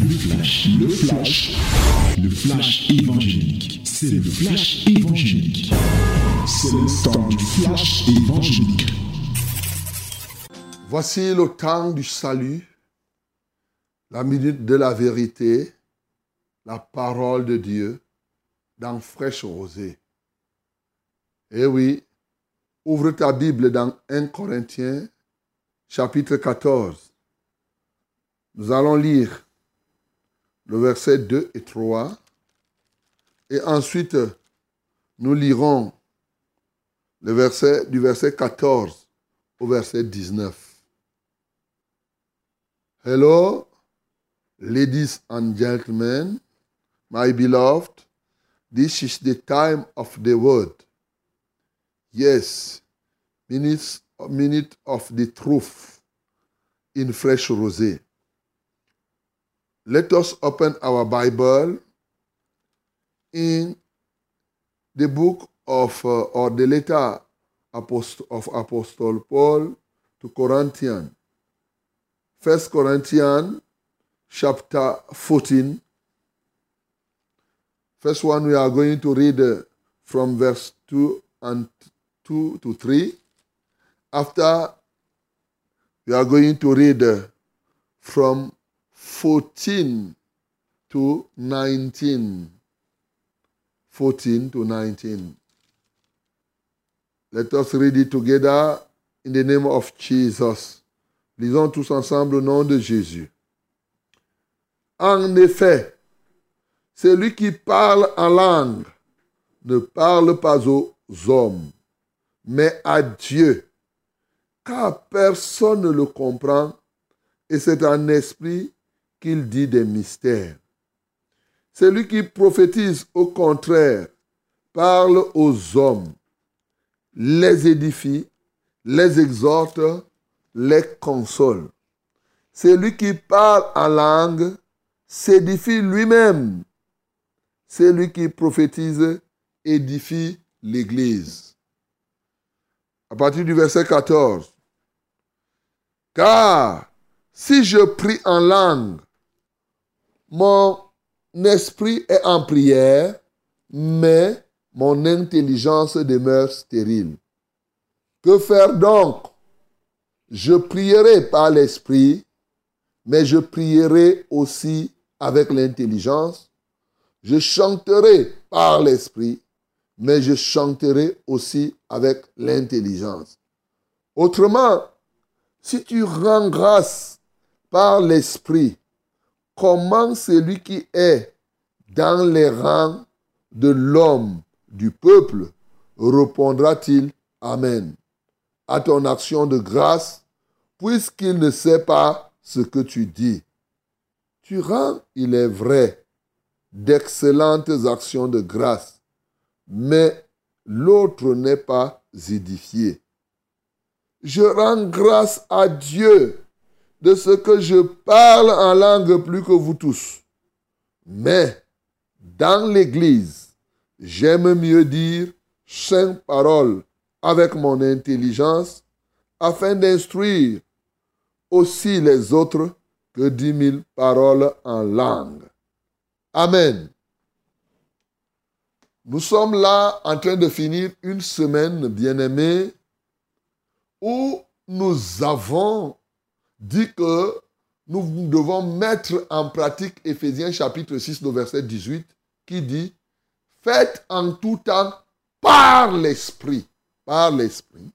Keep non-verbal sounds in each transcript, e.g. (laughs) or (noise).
Le flash, le flash, le flash évangélique. C'est le flash évangélique. C'est le temps du flash évangélique. Voici le temps du salut, la minute de la vérité, la parole de Dieu dans Fraîche Rosée. Eh oui, ouvre ta Bible dans 1 Corinthiens, chapitre 14. Nous allons lire le verset 2 et 3. Et ensuite, nous lirons le verset, du verset 14 au verset 19. Hello, ladies and gentlemen, my beloved, this is the time of the word. Yes, minutes, minute of the truth in fresh rosé. Let us open our Bible in the book of, uh, or the letter apost- of Apostle Paul to Corinthians. First Corinthians chapter 14. First one we are going to read uh, from verse 2 and 2 to 3. After we are going to read uh, from 14 to 19. 14 to 19. Let us read it together in the name of Jesus. Lisons tous ensemble au nom de Jésus. En effet, celui qui parle en langue ne parle pas aux hommes, mais à Dieu, car personne ne le comprend, et c'est en esprit qu'il dit des mystères. Celui qui prophétise, au contraire, parle aux hommes, les édifie, les exhorte, les console. Celui qui parle en langue s'édifie lui-même. Celui qui prophétise édifie l'Église. À partir du verset 14. Car si je prie en langue, mon esprit est en prière, mais mon intelligence demeure stérile. Que faire donc? Je prierai par l'esprit, mais je prierai aussi avec l'intelligence. Je chanterai par l'esprit, mais je chanterai aussi avec l'intelligence. Autrement, si tu rends grâce par l'esprit, comment celui qui est dans les rangs de l'homme, du peuple, répondra-t-il Amen à ton action de grâce, puisqu'il ne sait pas ce que tu dis. Tu rends, il est vrai, d'excellentes actions de grâce, mais l'autre n'est pas édifié. Je rends grâce à Dieu de ce que je parle en langue plus que vous tous. Mais dans l'Église, j'aime mieux dire cinq paroles avec mon intelligence afin d'instruire aussi les autres que dix mille paroles en langue. Amen. Nous sommes là en train de finir une semaine, bien-aimée, où nous avons dit que nous devons mettre en pratique Éphésiens chapitre 6, le verset 18, qui dit, faites en tout temps par l'Esprit par l'Esprit.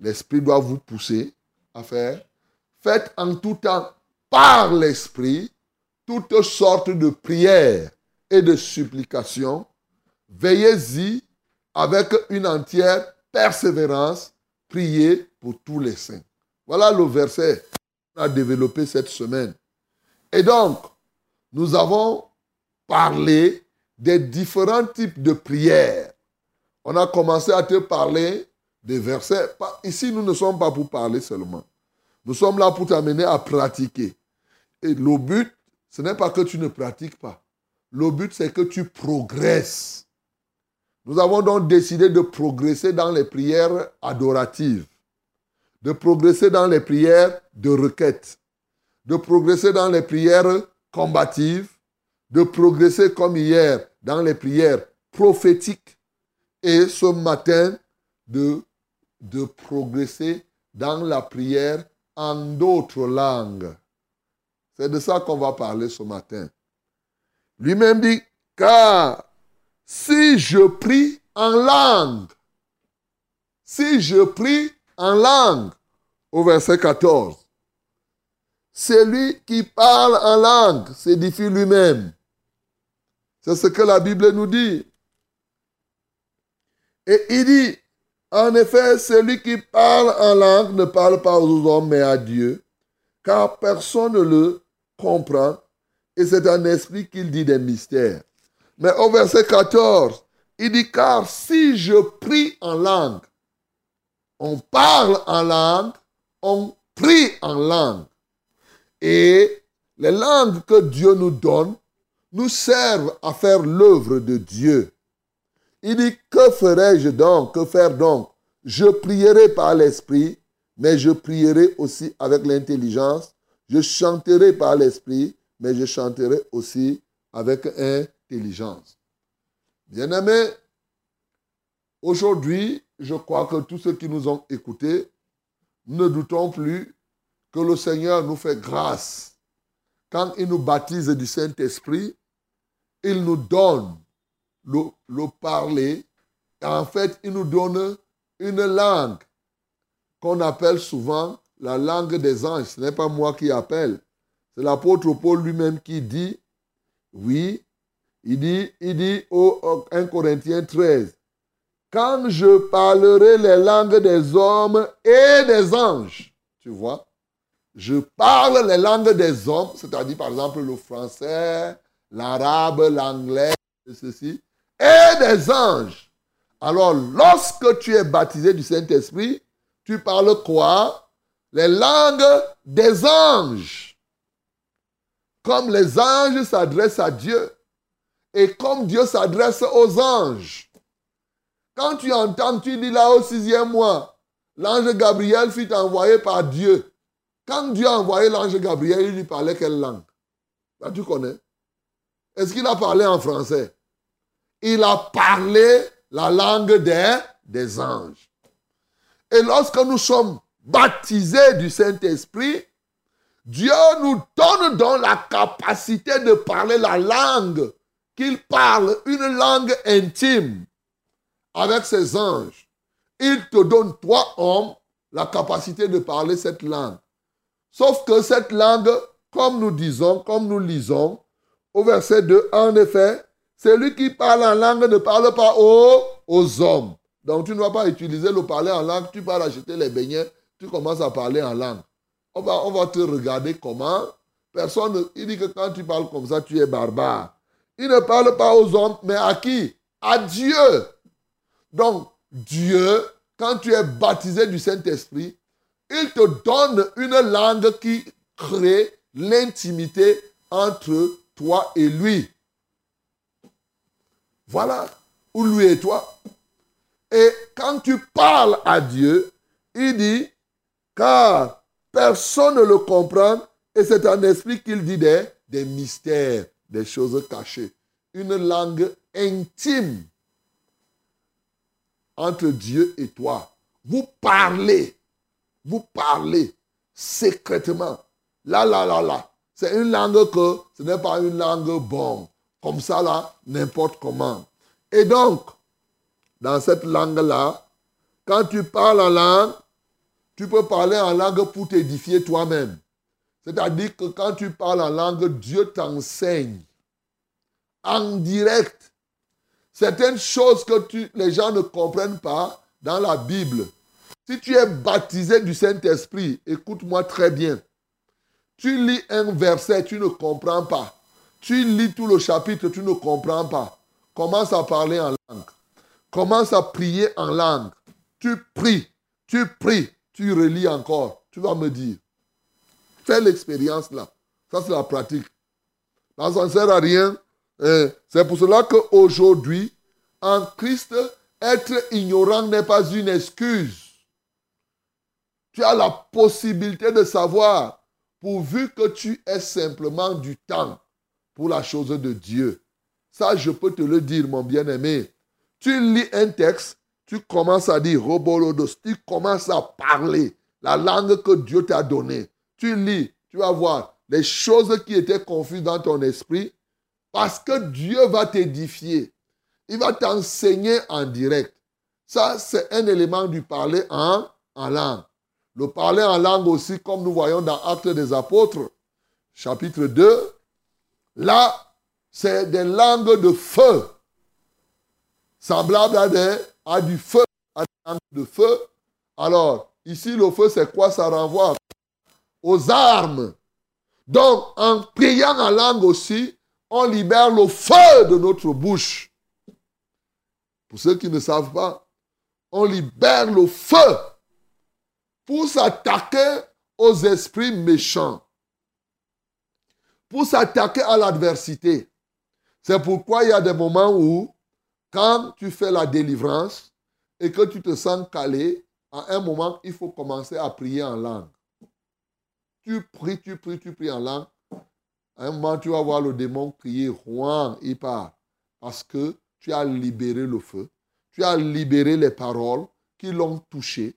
L'Esprit doit vous pousser à faire. Faites en tout temps par l'Esprit toutes sortes de prières et de supplications. Veillez-y avec une entière persévérance. Priez pour tous les saints. Voilà le verset qu'on a développé cette semaine. Et donc, nous avons parlé des différents types de prières on a commencé à te parler des versets. Ici, nous ne sommes pas pour parler seulement. Nous sommes là pour t'amener à pratiquer. Et le but, ce n'est pas que tu ne pratiques pas. Le but, c'est que tu progresses. Nous avons donc décidé de progresser dans les prières adoratives, de progresser dans les prières de requête, de progresser dans les prières combatives, de progresser comme hier dans les prières prophétiques et ce matin de, progresser dans la prière en d'autres langues. C'est de ça qu'on va parler ce matin. Lui-même dit, car si je prie en langue, si je prie en langue, au verset 14, celui qui parle en langue s'édifie lui-même. C'est ce que la Bible nous dit. Et il dit, en effet, celui qui parle en langue ne parle pas aux hommes, mais à Dieu, car personne ne le comprend, et c'est un esprit qu'il dit des mystères. Mais au verset 14, il dit, car si je prie en langue, on parle en langue, on prie en langue. Et les langues que Dieu nous donne nous servent à faire l'œuvre de Dieu. Il dit, que ferai-je donc? Que faire donc? Je prierai par l'Esprit, mais je prierai aussi avec l'intelligence. Je chanterai par l'Esprit, mais je chanterai aussi avec intelligence. Bien-aimés, aujourd'hui, je crois que tous ceux qui nous ont écoutés, ne doutons plus que le Seigneur nous fait grâce. Quand il nous baptise du Saint-Esprit, il nous donne le, parler. en fait, il nous donne une langue qu'on appelle souvent la langue des anges. Ce n'est pas moi qui appelle. C'est l'apôtre Paul lui-même qui dit, oui, il dit, il dit au 1 Corinthiens 13, quand je parlerai les langues des hommes et des anges, tu vois, je parle les langues des hommes, c'est-à-dire par exemple le français, l'arabe, l'anglais, ceci, et des anges. Alors, lorsque tu es baptisé du Saint-Esprit, tu parles quoi? Les langues des anges. Comme les anges s'adressent à Dieu et comme Dieu s'adresse aux anges. Quand tu entends, tu dis là au sixième mois, l'ange Gabriel fut envoyé par Dieu. Quand Dieu a envoyé l'ange Gabriel, il lui parlait quelle langue? Là, tu connais. Est-ce qu'il a parlé en français? Il a parlé la langue des, des anges. Et lorsque nous sommes baptisés du Saint-Esprit, Dieu nous donne donc la capacité de parler la langue qu'il parle, une langue intime avec ses anges. Il te donne, toi, homme, la capacité de parler cette langue. Sauf que cette langue, comme nous disons, comme nous lisons, au verset 2, en effet, celui qui parle en langue ne parle pas aux, hommes. Donc tu ne vas pas utiliser le parler en langue, tu vas acheter les beignets, tu commences à parler en langue. On va, on va te regarder comment. Personne, il dit que quand tu parles comme ça, tu es barbare. Il ne parle pas aux hommes, mais à qui? À Dieu. Donc, Dieu, quand tu es baptisé du Saint-Esprit, il te donne une langue qui crée l'intimité entre toi et lui. Voilà, ou lui et toi. Et quand tu parles à Dieu, il dit, car personne ne le comprend, et c'est un esprit qu'il dit des mystères, des choses cachées. Une langue intime entre Dieu et toi. Vous parlez vous parlez secrètement. Là, là, là, là. C'est une langue que ce n'est pas une langue bonne. Comme ça, là, n'importe comment. Et donc, dans cette langue-là, quand tu parles en langue, tu peux parler en langue pour t'édifier toi-même. C'est-à-dire que quand tu parles en langue, Dieu t'enseigne en direct certaines choses que les gens ne comprennent pas dans la Bible. Si tu es baptisé du Saint-Esprit, écoute-moi très bien. Tu lis un verset, tu ne comprends pas. Tu lis tout le chapitre, tu ne comprends pas. Commence à parler en langue. Commence à prier en langue. Tu pries, tu pries, tu relis encore. Tu vas me dire. Fais l'expérience là. Ça, c'est la pratique. ça ne sert à rien. Hein. C'est pour cela qu'aujourd'hui, en Christ, être ignorant n'est pas une excuse. Tu as la possibilité de savoir, pourvu que tu aies simplement du temps. pour la chose de Dieu. Ça, je peux te le dire, mon bien-aimé. Tu lis un texte, tu commences à dire robolodos, tu commences à parler la langue que Dieu t'a donnée. Tu lis, tu vas voir les choses qui étaient confuses dans ton esprit parce que Dieu va t'édifier. Il va t'enseigner en direct. Ça, c'est un élément du parler en, langue. Le parler en langue aussi, comme nous voyons dans Actes des Apôtres, chapitre 2, là, c'est des langues de feu, semblables à, à du feu, à des langues de feu. Alors, ici, le feu, c'est quoi? Ça renvoie aux armes. Donc, en priant en langue aussi, on libère le feu de notre bouche. Pour ceux qui ne savent pas, on libère le feu pour s'attaquer aux esprits méchants, pour s'attaquer à l'adversité. C'est pourquoi il y a des moments où, quand tu fais la délivrance et que tu te sens calé, à un moment, il faut commencer à prier en langue. Tu pries, tu pries, tu pries en langue. À un moment, tu vas voir le démon crier, Juan, il part. Parce que tu as libéré le feu. Tu as libéré les paroles qui l'ont touché.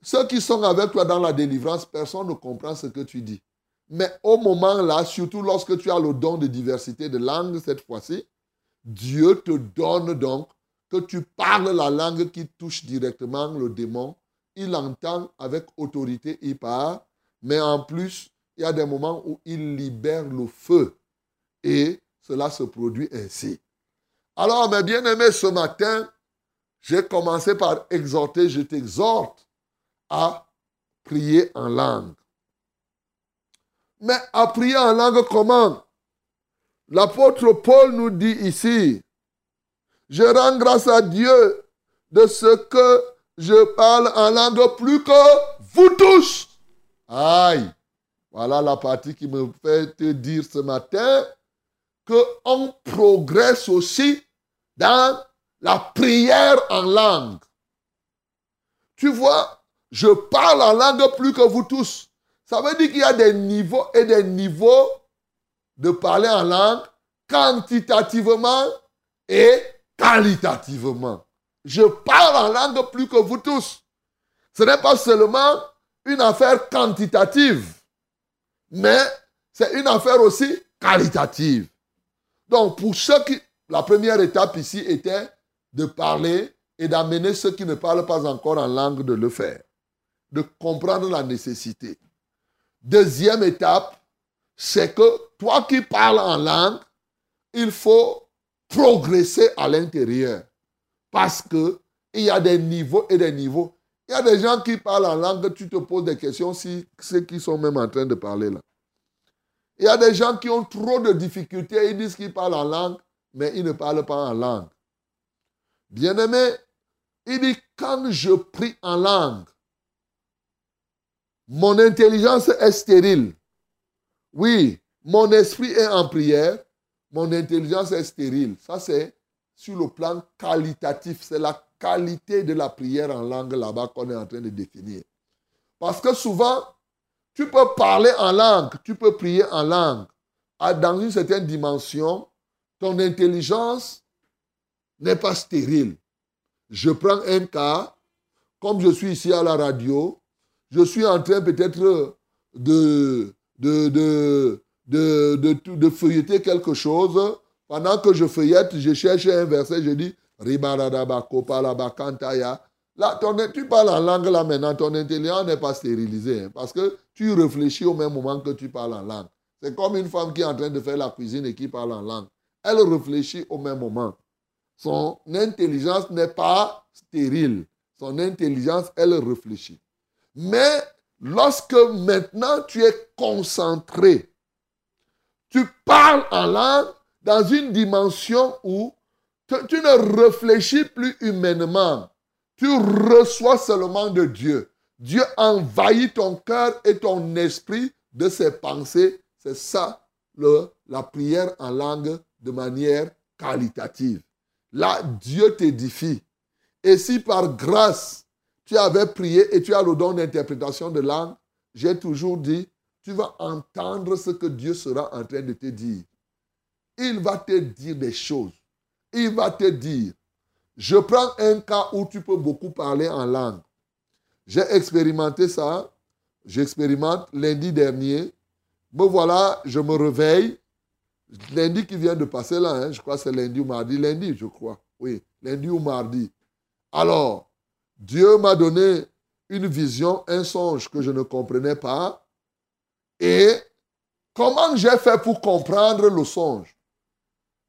Ceux qui sont avec toi dans la délivrance, personne ne comprend ce que tu dis. Mais au moment là, surtout lorsque tu as le don de diversité de langue cette fois-ci, Dieu te donne donc que tu parles la langue qui touche directement le démon. Il entend avec autorité, il parle. Mais en plus, il y a des moments où il libère le feu. Et cela se produit ainsi. Alors, mes bien-aimés, ce matin, j'ai commencé par exhorter, je t'exhorte à prier en langue. Mais à prier en langue comment? L'apôtre Paul nous dit ici, je rends grâce à Dieu de ce que je parle en langue plus que vous tous. Aïe, voilà la partie qui me fait te dire ce matin qu'on progresse aussi dans la prière en langue. Tu vois, je parle en langue plus que vous tous. Ça veut dire qu'il y a des niveaux et des niveaux de parler en langue quantitativement et qualitativement. Je parle en langue plus que vous tous. Ce n'est pas seulement une affaire quantitative, mais c'est une affaire aussi qualitative. Donc, pour ceux qui, la première étape ici était de parler et d'amener ceux qui ne parlent pas encore en langue de le faire, de comprendre la nécessité. Deuxième étape, c'est que toi qui parles en langue, il faut progresser à l'intérieur. Parce qu'il y a des niveaux et des niveaux. Il y a des gens qui parlent en langue, tu te poses des questions si ceux qui sont même en train de parler là. Il y a des gens qui ont trop de difficultés, ils disent qu'ils parlent en langue, mais ils ne parlent pas en langue. Bien-aimé, il dit, quand je prie en langue, mon intelligence est stérile. Oui, mon esprit est en prière, mon intelligence est stérile. Ça, c'est sur le plan qualitatif. C'est la qualité de la prière en langue là-bas qu'on est en train de définir. Parce que souvent, tu peux parler en langue, tu peux prier en langue. Dans une certaine dimension, ton intelligence n'est pas stérile. Je prends un cas, comme je suis ici à la radio, je suis en train peut-être de, de, de, de, de, feuilleter quelque chose. Pendant que je feuillette, je cherche un verset, je dis Là, tu parles en langue là maintenant, ton intelligence n'est pas stérilisée. Hein, parce que tu réfléchis au même moment que tu parles en langue. C'est comme une femme qui est en train de faire la cuisine et qui parle en langue. Elle réfléchit au même moment. Son intelligence n'est pas stérile. Son intelligence, elle réfléchit. Mais lorsque maintenant tu es concentré, tu parles en langue dans une dimension où tu, ne réfléchis plus humainement. Tu reçois seulement de Dieu. Dieu envahit ton cœur et ton esprit de ses pensées. C'est ça le, la prière en langue de manière qualitative. Là, Dieu t'édifie. Et si par grâce, tu avais prié et tu as le don d'interprétation de langue, j'ai toujours dit, tu vas entendre ce que Dieu sera en train de te dire. il va te dire des choses. Il va te dire, je prends un cas où tu peux beaucoup parler en langue. J'ai expérimenté ça. J'expérimente lundi dernier. Me voilà, je me réveille. Lundi qui vient de passer là, hein, je crois que c'est lundi ou mardi. Lundi, je crois. Oui, lundi ou mardi. Alors, Dieu m'a donné une vision, un songe que je ne comprenais pas. Et comment j'ai fait pour comprendre le songe?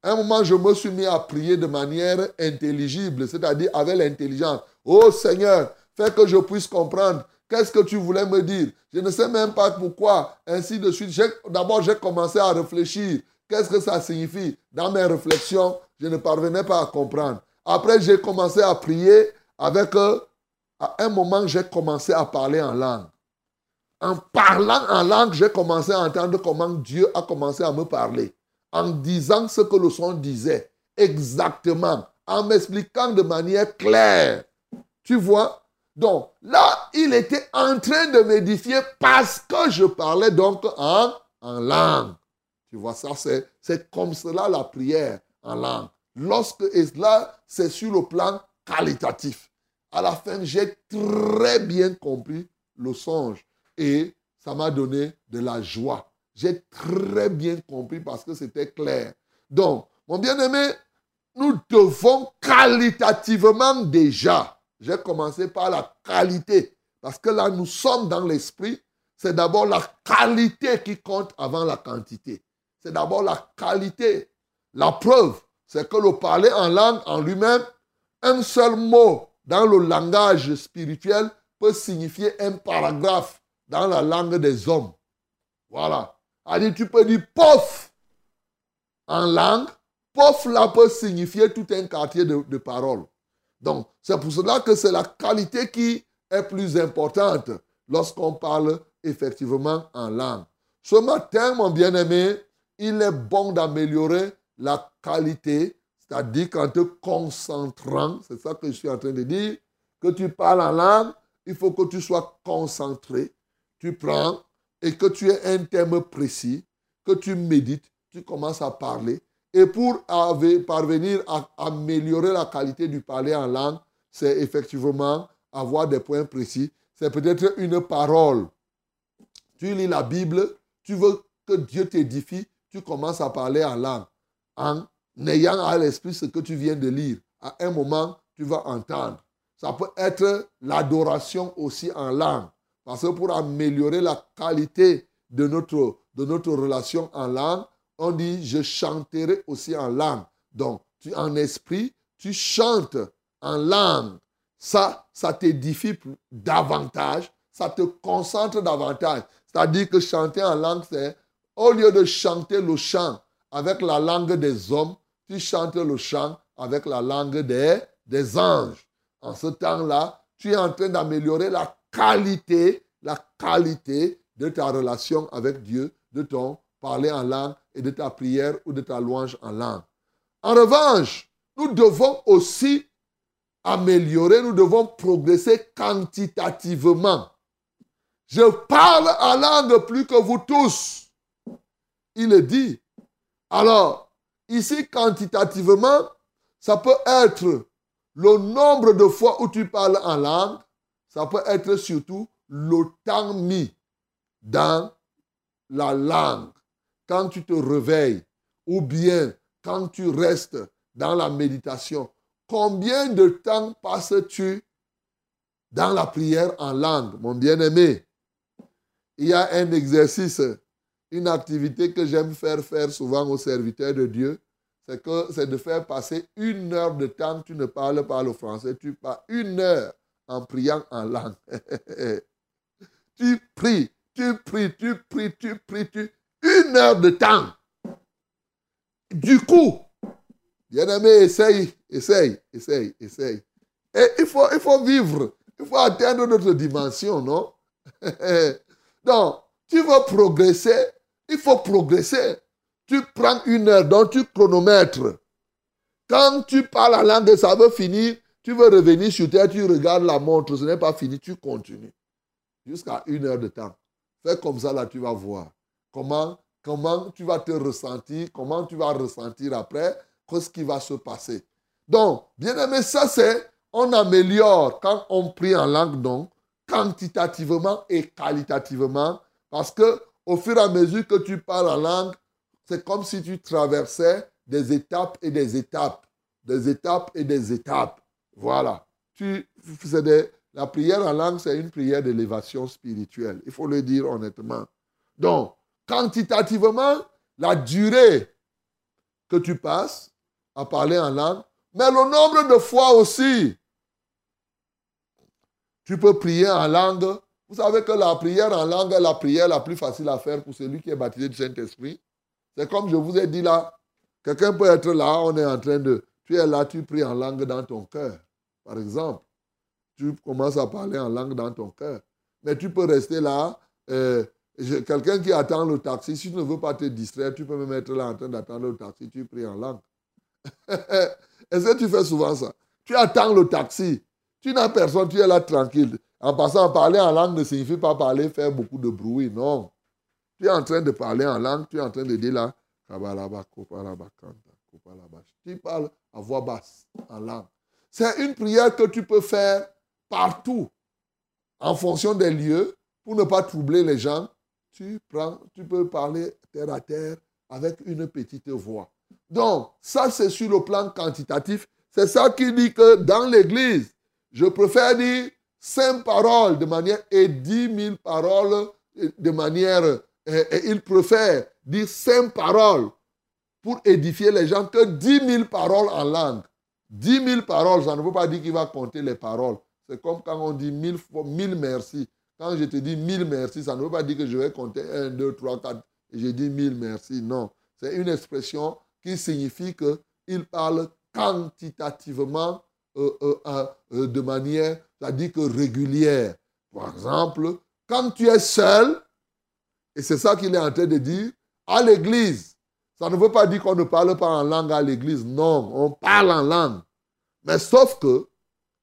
Un moment, je me suis mis à prier de manière intelligible, c'est-à-dire avec l'intelligence. Oh Seigneur, fais que je puisse comprendre. Qu'est-ce que tu voulais me dire? Je ne sais même pas pourquoi. Ainsi de suite. D'abord, j'ai commencé à réfléchir. Qu'est-ce que ça signifie? Dans mes réflexions, je ne parvenais pas à comprendre. Après, j'ai commencé à prier avec... Euh, à un moment, j'ai commencé à parler en langue. En parlant en langue, j'ai commencé à entendre comment Dieu a commencé à me parler. En disant ce que le son disait. Exactement. En m'expliquant de manière claire. Tu vois? Donc là, il était en train de m'édifier parce que je parlais donc en, en langue. Tu vois, ça, c'est comme cela la prière en langue. Lorsque, et là, c'est sur le plan qualitatif. À la fin, j'ai très bien compris le songe et ça m'a donné de la joie. J'ai très bien compris parce que c'était clair. Donc, mon bien-aimé, nous devons qualitativement déjà, j'ai commencé par la qualité, parce que là, nous sommes dans l'esprit, c'est d'abord la qualité qui compte avant la quantité. C'est d'abord la qualité. La preuve, c'est que le parler en langue en lui-même, un seul mot dans le langage spirituel peut signifier un paragraphe dans la langue des hommes. Voilà. Tu peux dire pof en langue. Pof là peut signifier tout un quartier de, de paroles. Donc, c'est pour cela que c'est la qualité qui est plus importante lorsqu'on parle effectivement en langue. Ce matin, mon bien-aimé, il est bon d'améliorer la qualité c'est-à-dire qu'en te concentrant, c'est ça que je suis en train de dire, que tu parles en langue, il faut que tu sois concentré. Tu prends et que tu aies un thème précis, que tu médites, tu commences à parler. Et pour parvenir à améliorer la qualité du parler en langue, c'est effectivement avoir des points précis. C'est peut-être une parole. Tu lis la Bible, tu veux que Dieu t'édifie, tu commences à parler en langue. En n'ayant à l'esprit ce que tu viens de lire, à un moment, tu vas entendre. Ça peut être l'adoration aussi en langue. Parce que pour améliorer la qualité de notre, relation en langue, on dit je chanterai aussi en langue. Donc, en esprit, tu chantes en langue. Ça, ça t'édifie davantage, ça te concentre davantage. C'est-à-dire que chanter en langue, c'est au lieu de chanter le chant avec la langue des hommes, tu chantes le chant avec la langue des, des anges. En ce temps-là, tu es en train d'améliorer la qualité, la qualité de ta relation avec Dieu, de ton parler en langue et de ta prière ou de ta louange en langue. En revanche, nous devons aussi améliorer, nous devons progresser quantitativement. Je parle en langue plus que vous tous. Il est dit. Alors, Ici, quantitativement, ça peut être le nombre de fois où tu parles en langue, ça peut être surtout le temps mis dans la langue. Quand tu te réveilles ou bien quand tu restes dans la méditation. Combien de temps passes-tu dans la prière en langue, mon bien-aimé? Il y a un exercice une activité que j'aime faire faire souvent aux serviteurs de Dieu, c'est c'est de faire passer une heure de temps, tu ne parles pas le français, tu parles une heure en priant en langue. (laughs) tu pries, tu pries, tu pries, tu pries, tu une heure de temps. Du coup, bien-aimé, essaye, essaye, essaye, essaye. Et il faut, il faut vivre, il faut atteindre notre dimension, non? (laughs) Donc, tu veux progresser, il faut progresser. Tu prends une heure, donc tu chronomètres. Quand tu parles la langue ça veut finir, tu veux revenir sur terre, tu regardes la montre, ce n'est pas fini, tu continues. Jusqu'à une heure de temps. Fais comme ça, là, tu vas voir comment comment tu vas te ressentir, comment tu vas ressentir après, qu'est-ce qui va se passer. Donc, bien aimé, ça c'est, on améliore quand on prie en langue, donc, quantitativement et qualitativement, parce que au fur et à mesure que tu parles en langue, c'est comme si tu traversais des étapes et des étapes, des étapes et des étapes. Voilà. Tu, la prière en langue, c'est une prière d'élévation spirituelle. Il faut le dire honnêtement. Donc, quantitativement, la durée que tu passes à parler en langue, mais le nombre de fois aussi. Tu peux prier en langue. Vous savez que la prière en langue est la prière la plus facile à faire pour celui qui est baptisé du Saint-Esprit. C'est comme je vous ai dit là. Quelqu'un peut être là, on est en train de... Tu es là, tu pries en langue dans ton cœur, par exemple. Tu commences à parler en langue dans ton cœur. Mais tu peux rester là. Euh, quelqu'un qui attend le taxi, si tu ne veux pas te distraire, tu peux me mettre là en train d'attendre le taxi, tu pries en langue. (laughs) Est-ce que tu fais souvent ça? Tu attends le taxi. Tu n'as personne, tu es là tranquille. En passant, parler en langue ne signifie pas parler, faire beaucoup de bruit. Non. Tu es en train de parler en langue, tu es en train de dire là, tu parles à voix basse, en langue. C'est une prière que tu peux faire partout, en fonction des lieux, pour ne pas troubler les gens. Tu, peux parler terre à terre avec une petite voix. Donc, ça, c'est sur le plan quantitatif. C'est ça qui dit que dans l'Église, je préfère dire cinq paroles de manière et dix mille paroles de manière. Et, il préfère dire cinq paroles pour édifier les gens que dix mille paroles en langue. Dix mille paroles, ça ne veut pas dire qu'il va compter les paroles. C'est comme quand on dit mille fois, mille merci. Quand je te dis mille merci, ça ne veut pas dire que je vais compter un, deux, trois, quatre et je dis mille merci. Non. C'est une expression qui signifie qu'il parle quantitativement euh, euh, euh, de manière, c'est-à-dire régulière. Par exemple, quand tu es seul, et c'est ça qu'il est en train de dire, à l'église, ça ne veut pas dire qu'on ne parle pas en langue à l'église. Non, on parle en langue. Mais sauf que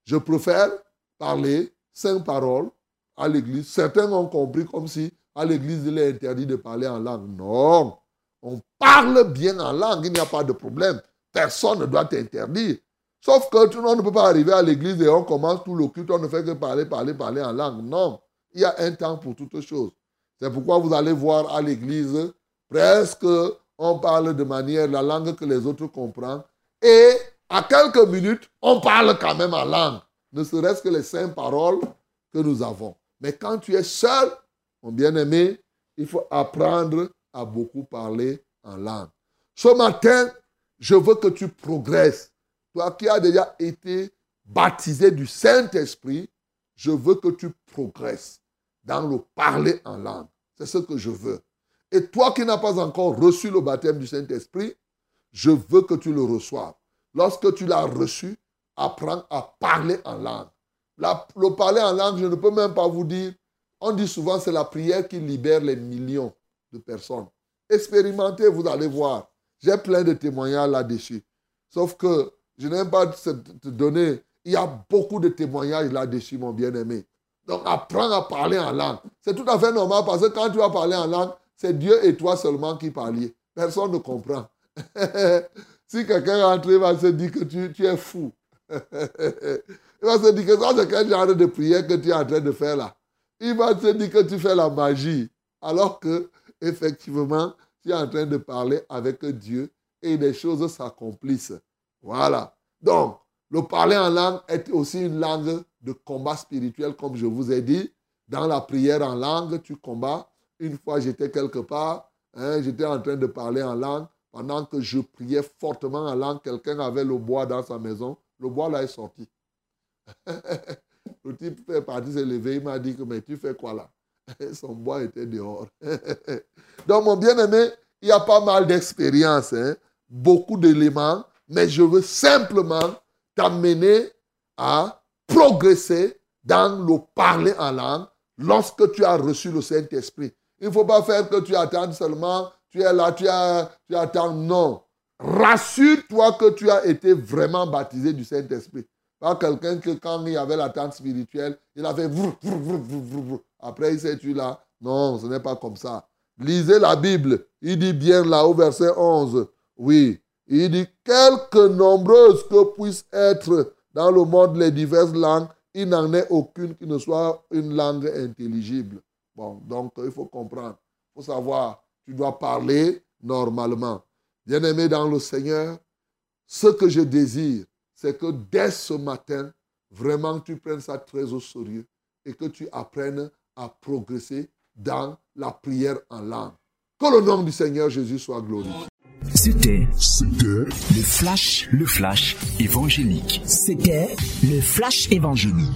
je préfère parler cinq paroles à l'église. Certains ont compris comme si à l'église il est interdit de parler en langue. Non. On parle bien en langue, il n'y a pas de problème. Personne ne doit t'interdire. Sauf que tout le monde ne peut pas arriver à l'église et on commence tout le culte, on ne fait que parler, parler, parler en langue. Non, il y a un temps pour toutes choses. C'est pourquoi vous allez voir à l'église, presque on parle de manière, la langue que les autres comprennent. Et à quelques minutes, on parle quand même en langue. Ne serait-ce que les cinq paroles que nous avons. Mais quand tu es seul, mon bien-aimé, il faut apprendre à beaucoup parler en langue. Ce matin, je veux que tu progresses. Toi qui as déjà été baptisé du Saint-Esprit, je veux que tu progresses dans le parler en langue. C'est ce que je veux. Et toi qui n'as pas encore reçu le baptême du Saint-Esprit, je veux que tu le reçoives. Lorsque tu l'as reçu, apprends à parler en langue. le parler en langue, je ne peux même pas vous dire. On dit souvent c'est la prière qui libère les millions de personnes. Expérimentez, vous allez voir. J'ai plein de témoignages là-dessus. Sauf que je n'aime pas te donner. Il y a beaucoup de témoignages là-dessus, mon bien-aimé. Donc, apprends à parler en langue. C'est tout à fait normal parce que quand tu vas parler en langue, c'est Dieu et toi seulement qui parliez. Personne ne comprend. (laughs) si quelqu'un rentre, il va se dire que tu, es fou. (laughs) il va se dire que ça, c'est quel genre de prière que tu es en train de faire là. Il va se dire que tu fais la magie. Alors que effectivement, tu es en train de parler avec Dieu et des choses s'accomplissent. Voilà. Donc, le parler en langue est aussi une langue de combat spirituel, comme je vous ai dit. Dans la prière en langue, tu combats. Une fois, j'étais quelque part, hein, j'étais en train de parler en langue. Pendant que je priais fortement en langue, quelqu'un avait le bois dans sa maison. Le bois là est sorti. (laughs) le type fait partie levé, il m'a dit que mais tu fais quoi là? (laughs) Son bois était dehors. (laughs) Donc, mon bien-aimé, il y a pas mal d'expériences, hein. beaucoup d'éléments, mais je veux simplement t'amener à progresser dans le parler en langue lorsque tu as reçu le Saint-Esprit. Il ne faut pas faire que tu attendes seulement, tu es là, tu, as, attends. Non. Rassure-toi que tu as été vraiment baptisé du Saint-Esprit. Pas quelqu'un que quand il avait l'attente spirituelle, il a Après, il s'est tu là. Non, ce n'est pas comme ça. Lisez la Bible. Il dit bien là au verset 11. Oui. Il dit, quelque nombreuses que puissent être dans le monde les diverses langues, il n'en est aucune qui ne soit une langue intelligible. Bon, donc il faut comprendre. Il faut savoir, tu dois parler normalement. Bien-aimé dans le Seigneur, ce que je désire, c'est que dès ce matin, vraiment tu prennes ça très au sérieux et que tu apprennes à progresser dans la prière en langue. Que le nom du Seigneur Jésus soit glorifié. C'était le flash, le flash évangélique. C'était le flash évangélique.